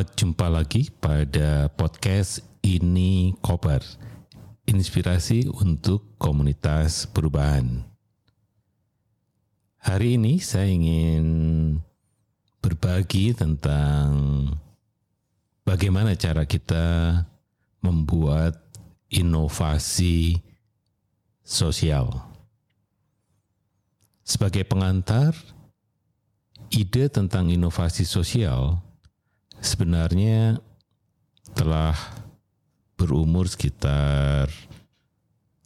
Selamat jumpa lagi pada podcast ini Koper. Inspirasi untuk komunitas perubahan. Hari ini saya ingin berbagi tentang bagaimana cara kita membuat inovasi sosial. Sebagai pengantar, ide tentang inovasi sosial sebenarnya telah berumur sekitar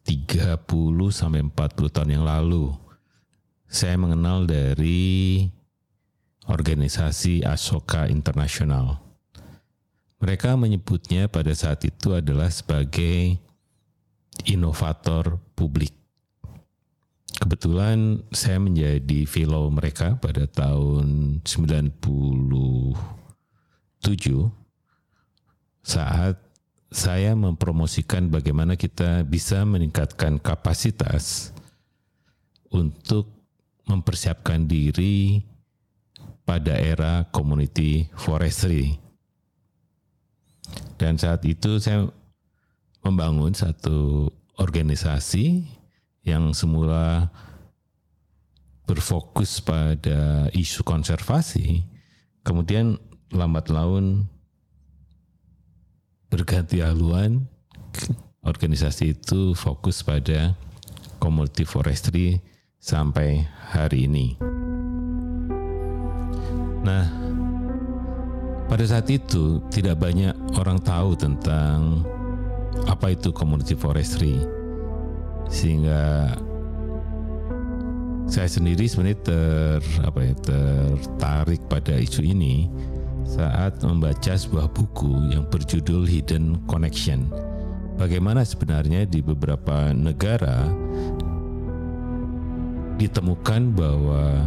30 sampai 40 tahun yang lalu. Saya mengenal dari organisasi Asoka Internasional. Mereka menyebutnya pada saat itu adalah sebagai inovator publik. Kebetulan saya menjadi fellow mereka pada tahun 90 saat saya mempromosikan bagaimana kita bisa meningkatkan kapasitas untuk mempersiapkan diri pada era community forestry. Dan saat itu saya membangun satu organisasi yang semula berfokus pada isu konservasi, kemudian lambat laun berganti haluan organisasi itu fokus pada community forestry sampai hari ini. Nah, pada saat itu tidak banyak orang tahu tentang apa itu community forestry. Sehingga saya sendiri sebenarnya ter apa ya tertarik pada isu ini saat membaca sebuah buku yang berjudul Hidden Connection. Bagaimana sebenarnya di beberapa negara ditemukan bahwa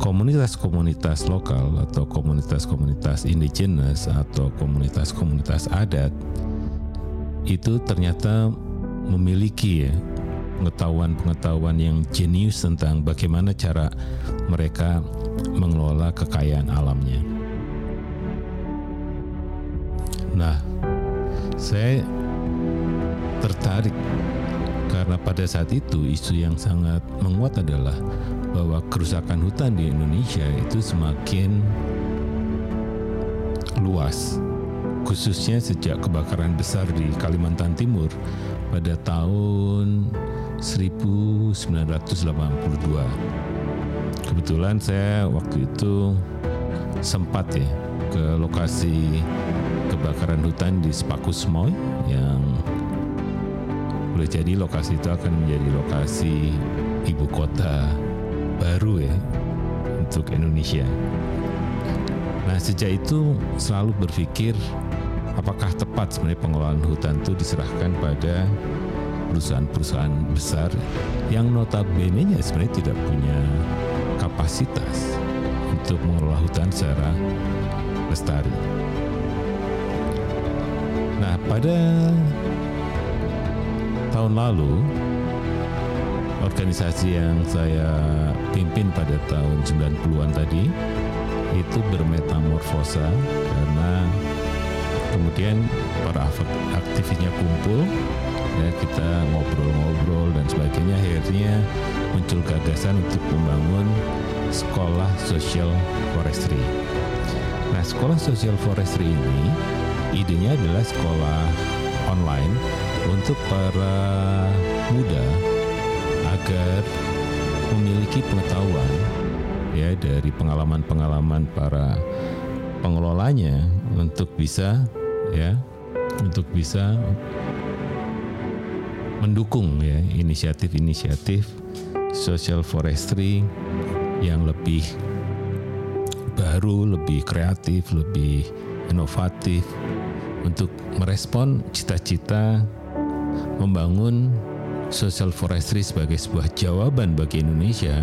komunitas-komunitas lokal atau komunitas-komunitas indigenous atau komunitas-komunitas adat itu ternyata memiliki pengetahuan-pengetahuan yang jenius tentang bagaimana cara mereka mengelola kekayaan alamnya. Nah, saya tertarik karena pada saat itu isu yang sangat menguat adalah bahwa kerusakan hutan di Indonesia itu semakin luas khususnya sejak kebakaran besar di Kalimantan Timur pada tahun 1982. Kebetulan saya waktu itu sempat ya ke lokasi kebakaran hutan di Sepakusmoy yang boleh jadi lokasi itu akan menjadi lokasi ibu kota baru ya untuk Indonesia. Nah sejak itu selalu berpikir apakah tepat sebenarnya pengelolaan hutan itu diserahkan pada perusahaan-perusahaan besar yang notabene-nya sebenarnya tidak punya kapasitas untuk mengelola hutan secara lestari. Nah, pada tahun lalu organisasi yang saya pimpin pada tahun 90-an tadi itu bermetamorfosa karena kemudian para aktivisnya kumpul ya kita ngobrol-ngobrol dan sebagainya akhirnya muncul gagasan untuk membangun sekolah social forestry. Nah, sekolah social forestry ini idenya adalah sekolah online untuk para muda agar memiliki pengetahuan ya dari pengalaman-pengalaman para pengelolanya untuk bisa ya untuk bisa mendukung ya inisiatif-inisiatif social forestry yang lebih baru, lebih kreatif, lebih inovatif untuk merespon cita-cita membangun social forestry sebagai sebuah jawaban bagi Indonesia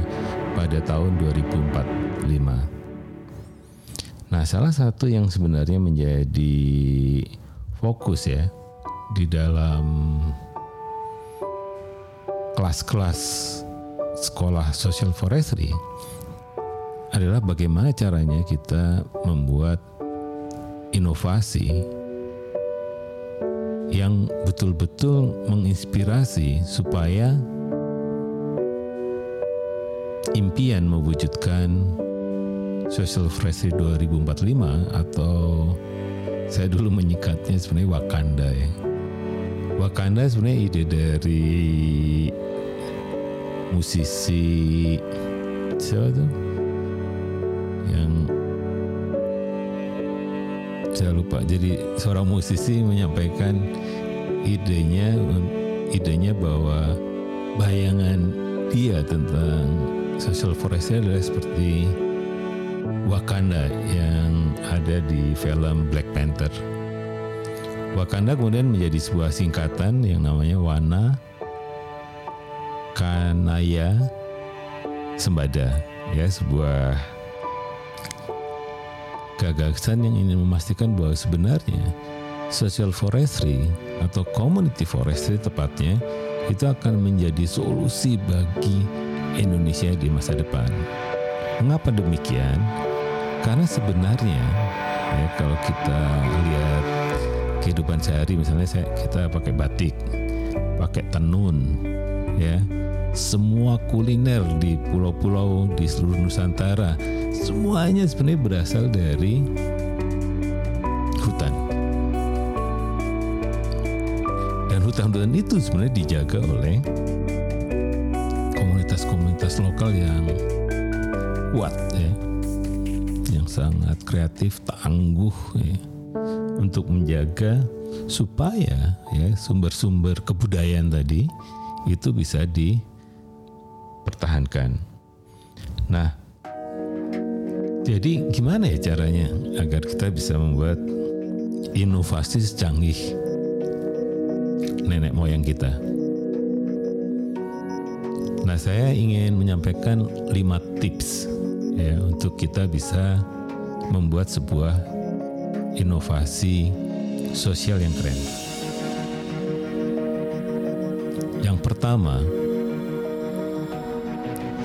pada tahun 2045. Nah, salah satu yang sebenarnya menjadi fokus ya di dalam kelas-kelas sekolah social forestry adalah bagaimana caranya kita membuat inovasi yang betul-betul menginspirasi supaya impian mewujudkan Social Forestry 2045 atau saya dulu menyikatnya sebenarnya Wakanda ya. Wakanda sebenarnya ide dari musisi siapa tuh yang saya lupa. Jadi seorang musisi menyampaikan idenya idenya bahwa bayangan dia tentang social forestry adalah seperti Wakanda yang ada di film Black Panther. Wakanda kemudian menjadi sebuah singkatan yang namanya Wana Kanaya Sembada ya sebuah gagasan yang ingin memastikan bahwa sebenarnya social forestry atau community forestry tepatnya itu akan menjadi solusi bagi Indonesia di masa depan. Mengapa demikian? Karena sebenarnya ya kalau kita lihat kehidupan sehari misalnya saya kita pakai batik, pakai tenun, ya semua kuliner di pulau-pulau di seluruh Nusantara semuanya sebenarnya berasal dari hutan. Dan hutan-hutan itu sebenarnya dijaga oleh komunitas-komunitas lokal yang kuat ya sangat kreatif, tangguh ya, untuk menjaga supaya ya sumber-sumber kebudayaan tadi itu bisa dipertahankan. Nah, jadi gimana ya caranya agar kita bisa membuat inovasi secanggih nenek moyang kita? Nah, saya ingin menyampaikan lima tips ya untuk kita bisa membuat sebuah inovasi sosial yang keren. Yang pertama,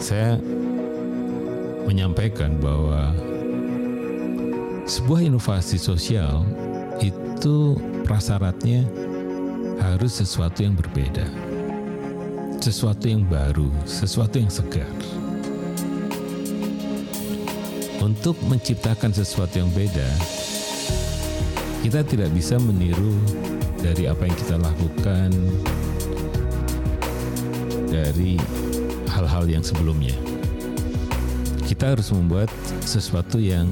saya menyampaikan bahwa sebuah inovasi sosial itu prasyaratnya harus sesuatu yang berbeda, sesuatu yang baru, sesuatu yang segar. Untuk menciptakan sesuatu yang beda, kita tidak bisa meniru dari apa yang kita lakukan dari hal-hal yang sebelumnya. Kita harus membuat sesuatu yang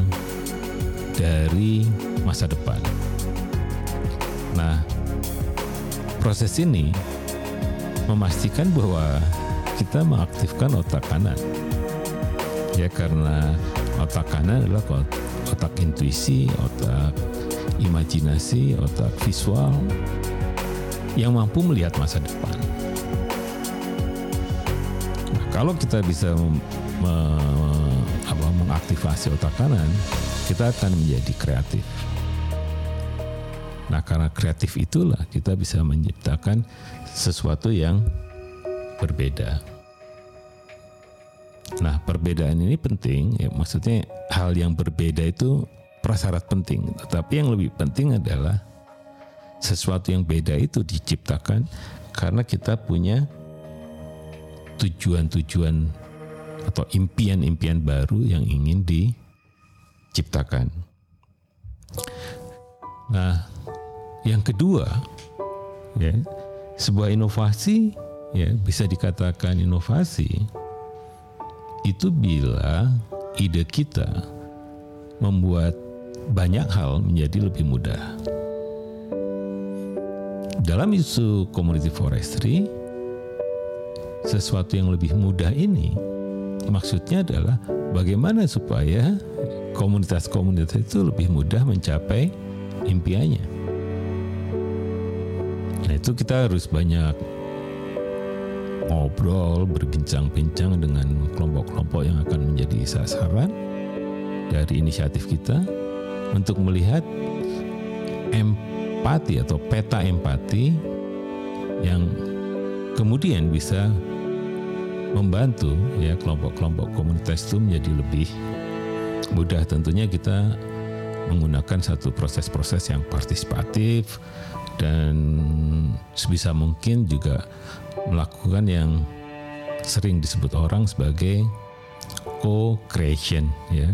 dari masa depan. Nah, proses ini memastikan bahwa kita mengaktifkan otak kanan. Ya karena otak kanan adalah otak intuisi, otak imajinasi, otak visual yang mampu melihat masa depan. Kalau kita bisa me, apa, mengaktifasi otak kanan, kita akan menjadi kreatif. Nah, karena kreatif itulah kita bisa menciptakan sesuatu yang berbeda. Nah, perbedaan ini penting, ya maksudnya hal yang berbeda itu prasyarat penting. Tetapi yang lebih penting adalah sesuatu yang beda itu diciptakan karena kita punya tujuan-tujuan atau impian-impian baru yang ingin diciptakan. Nah, yang kedua, ya, sebuah inovasi ya bisa dikatakan inovasi itu bila ide kita membuat banyak hal menjadi lebih mudah. Dalam isu community forestry, sesuatu yang lebih mudah ini maksudnya adalah bagaimana supaya komunitas-komunitas itu lebih mudah mencapai impiannya. Nah, itu kita harus banyak ngobrol, berbincang-bincang dengan kelompok-kelompok yang akan menjadi sasaran dari inisiatif kita untuk melihat empati atau peta empati yang kemudian bisa membantu ya kelompok-kelompok komunitas itu menjadi lebih mudah tentunya kita menggunakan satu proses-proses yang partisipatif dan sebisa mungkin juga melakukan yang sering disebut orang sebagai co-creation ya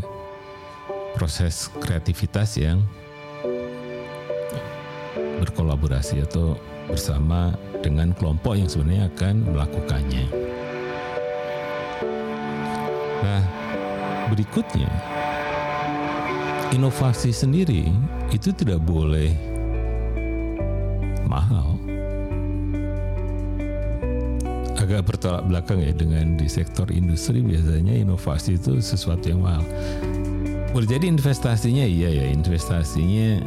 proses kreativitas yang berkolaborasi atau bersama dengan kelompok yang sebenarnya akan melakukannya. Nah, berikutnya inovasi sendiri itu tidak boleh mahal. Agak bertolak belakang ya dengan di sektor industri biasanya inovasi itu sesuatu yang mahal. Boleh jadi investasinya iya ya, investasinya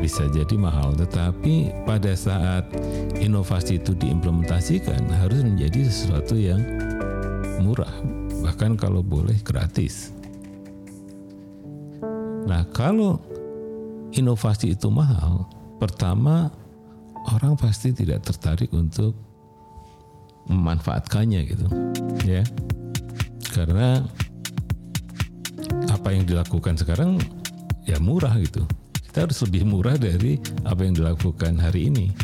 bisa jadi mahal, tetapi pada saat inovasi itu diimplementasikan harus menjadi sesuatu yang murah, bahkan kalau boleh gratis. Nah, kalau inovasi itu mahal, pertama orang pasti tidak tertarik untuk memanfaatkannya gitu, ya. Karena apa yang dilakukan sekarang ya murah gitu kita harus lebih murah dari apa yang dilakukan hari ini.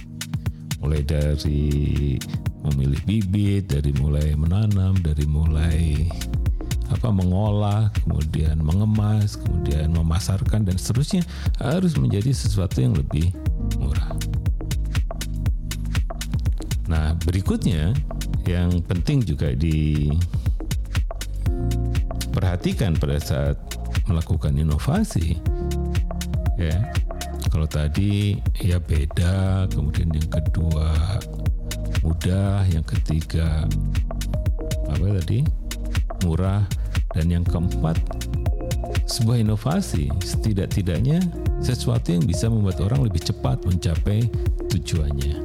Mulai dari memilih bibit, dari mulai menanam, dari mulai apa mengolah, kemudian mengemas, kemudian memasarkan dan seterusnya harus menjadi sesuatu yang lebih murah. Nah, berikutnya yang penting juga diperhatikan pada saat melakukan inovasi ya kalau tadi ya beda kemudian yang kedua mudah yang ketiga apa tadi murah dan yang keempat sebuah inovasi setidak-tidaknya sesuatu yang bisa membuat orang lebih cepat mencapai tujuannya.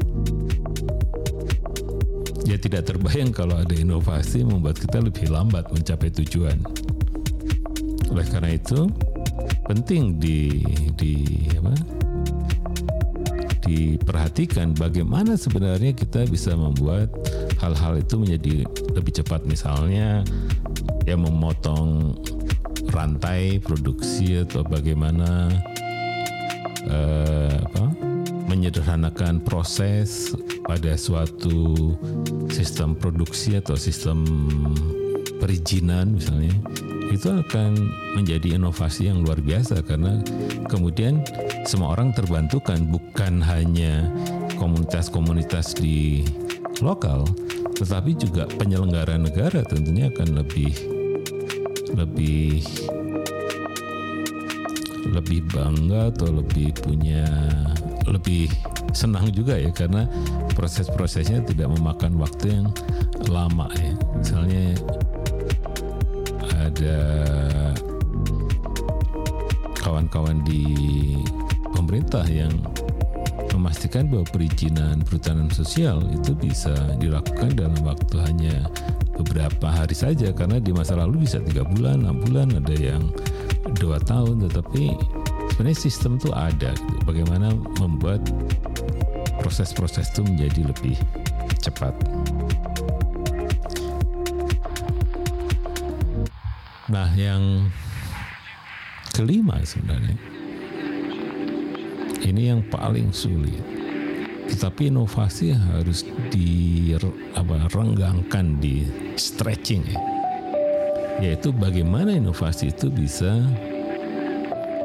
Ya tidak terbayang kalau ada inovasi membuat kita lebih lambat mencapai tujuan. Oleh karena itu, penting di di apa diperhatikan bagaimana sebenarnya kita bisa membuat hal-hal itu menjadi lebih cepat. Misalnya ya memotong rantai produksi atau bagaimana eh, apa menyederhanakan proses pada suatu sistem produksi atau sistem perizinan misalnya itu akan menjadi inovasi yang luar biasa karena kemudian semua orang terbantukan bukan hanya komunitas-komunitas di lokal tetapi juga penyelenggara negara tentunya akan lebih lebih lebih bangga atau lebih punya lebih senang juga ya karena proses-prosesnya tidak memakan waktu yang lama ya. Misalnya ada kawan-kawan di pemerintah yang memastikan bahwa perizinan perhutanan sosial itu bisa dilakukan dalam waktu hanya beberapa hari saja karena di masa lalu bisa tiga bulan, enam bulan, ada yang dua tahun, tetapi sebenarnya sistem itu ada. Gitu. Bagaimana membuat proses-proses itu menjadi lebih cepat. Nah, yang kelima sebenarnya ini yang paling sulit. Tetapi inovasi harus di apa, renggangkan, di stretching ya. Yaitu bagaimana inovasi itu bisa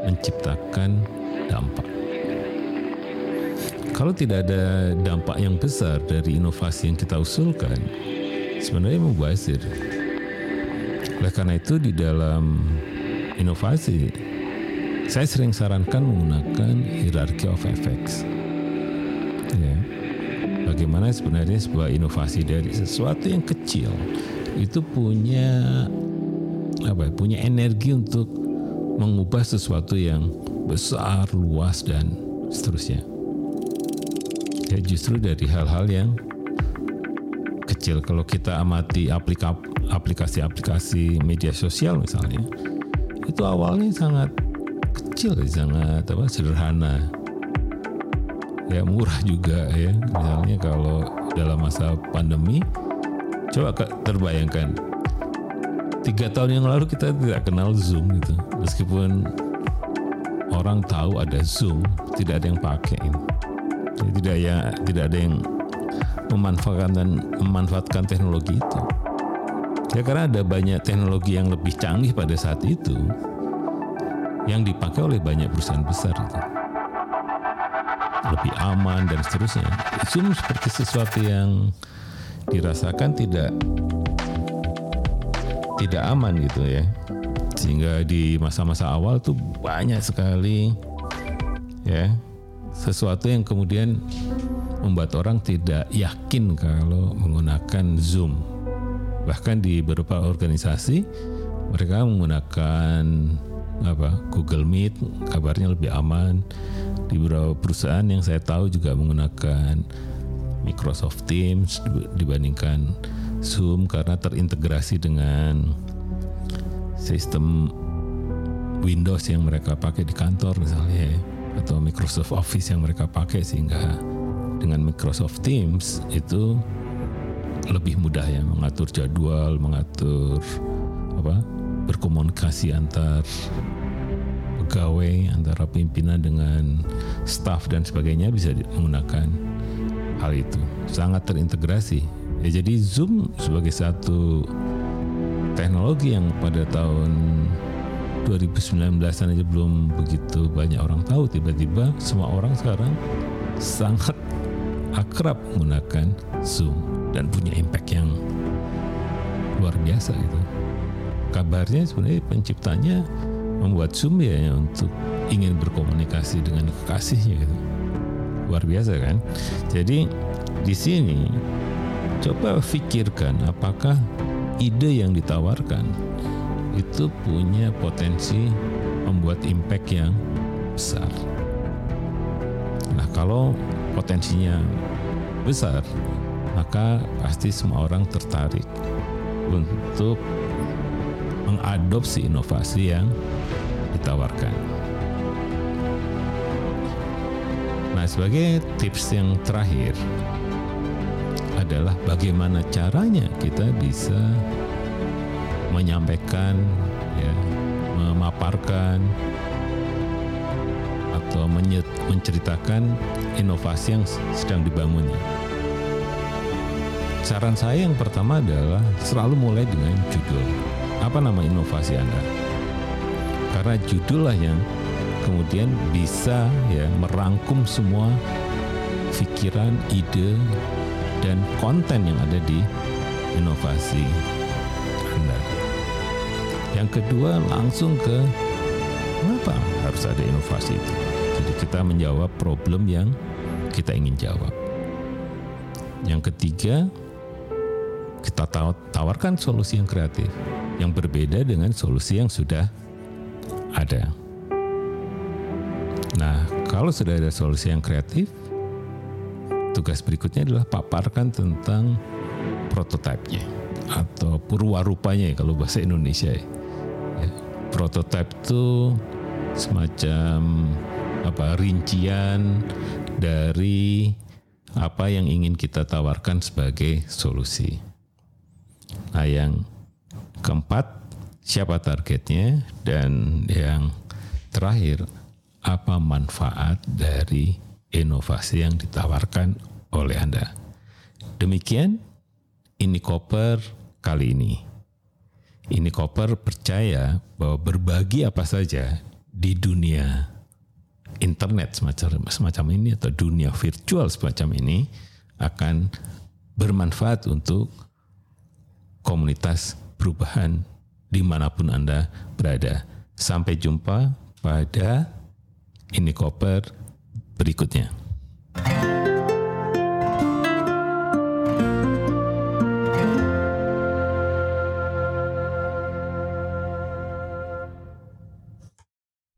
menciptakan dampak. Kalau tidak ada dampak yang besar dari inovasi yang kita usulkan, sebenarnya mubazir. Oleh karena itu di dalam inovasi saya sering sarankan menggunakan hierarchy of effects. Ya. Bagaimana sebenarnya sebuah inovasi dari sesuatu yang kecil itu punya apa? Ya, punya energi untuk mengubah sesuatu yang besar, luas dan seterusnya. Ya justru dari hal-hal yang kecil. Kalau kita amati aplikasi aplikasi-aplikasi media sosial misalnya itu awalnya sangat kecil sangat apa sederhana ya murah juga ya misalnya kalau dalam masa pandemi coba terbayangkan tiga tahun yang lalu kita tidak kenal zoom gitu meskipun orang tahu ada Zoom, tidak ada yang pakai ini. Tidak ya tidak ada yang memanfaatkan dan memanfaatkan teknologi itu. Ya karena ada banyak teknologi yang lebih canggih pada saat itu yang dipakai oleh banyak perusahaan besar itu. Lebih aman dan seterusnya. Zoom seperti sesuatu yang dirasakan tidak tidak aman gitu ya. Sehingga di masa-masa awal tuh banyak sekali ya sesuatu yang kemudian membuat orang tidak yakin kalau menggunakan Zoom. Bahkan di beberapa organisasi mereka menggunakan apa Google Meet, kabarnya lebih aman. Di beberapa perusahaan yang saya tahu juga menggunakan Microsoft Teams dibandingkan Zoom karena terintegrasi dengan sistem Windows yang mereka pakai di kantor misalnya atau Microsoft Office yang mereka pakai sehingga dengan Microsoft Teams itu lebih mudah ya mengatur jadwal, mengatur apa berkomunikasi antar pegawai antara pimpinan dengan staff dan sebagainya bisa menggunakan hal itu. Sangat terintegrasi. Ya jadi Zoom sebagai satu teknologi yang pada tahun 2019 aja belum begitu banyak orang tahu. Tiba-tiba semua orang sekarang sangat akrab menggunakan Zoom dan punya impact yang luar biasa gitu. Kabarnya sebenarnya penciptanya membuat Zoom ya untuk ingin berkomunikasi dengan kekasihnya gitu. Luar biasa kan? Jadi di sini coba pikirkan apakah ide yang ditawarkan itu punya potensi membuat impact yang besar. Nah, kalau potensinya besar, maka pasti semua orang tertarik untuk mengadopsi inovasi yang ditawarkan. Nah, sebagai tips yang terakhir adalah bagaimana caranya kita bisa menyampaikan, ya, memaparkan atau menceritakan inovasi yang sedang dibangunnya. Saran saya yang pertama adalah selalu mulai dengan judul. Apa nama inovasi Anda? Karena judul lah yang kemudian bisa ya merangkum semua pikiran, ide, dan konten yang ada di inovasi Anda. Yang kedua langsung ke kenapa harus ada inovasi itu. Jadi kita menjawab problem yang kita ingin jawab. Yang ketiga, kita tawarkan solusi yang kreatif yang berbeda dengan solusi yang sudah ada. Nah, kalau sudah ada solusi yang kreatif, tugas berikutnya adalah paparkan tentang prototipenya atau purwarupanya kalau bahasa Indonesia ya. Prototipe itu semacam apa rincian dari apa yang ingin kita tawarkan sebagai solusi. Nah, yang keempat, siapa targetnya dan yang terakhir, apa manfaat dari inovasi yang ditawarkan oleh Anda. Demikian ini koper kali ini. Ini koper percaya bahwa berbagi apa saja di dunia internet semacam semacam ini atau dunia virtual semacam ini akan bermanfaat untuk komunitas perubahan di mana pun Anda berada. Sampai jumpa pada ini koper berikutnya.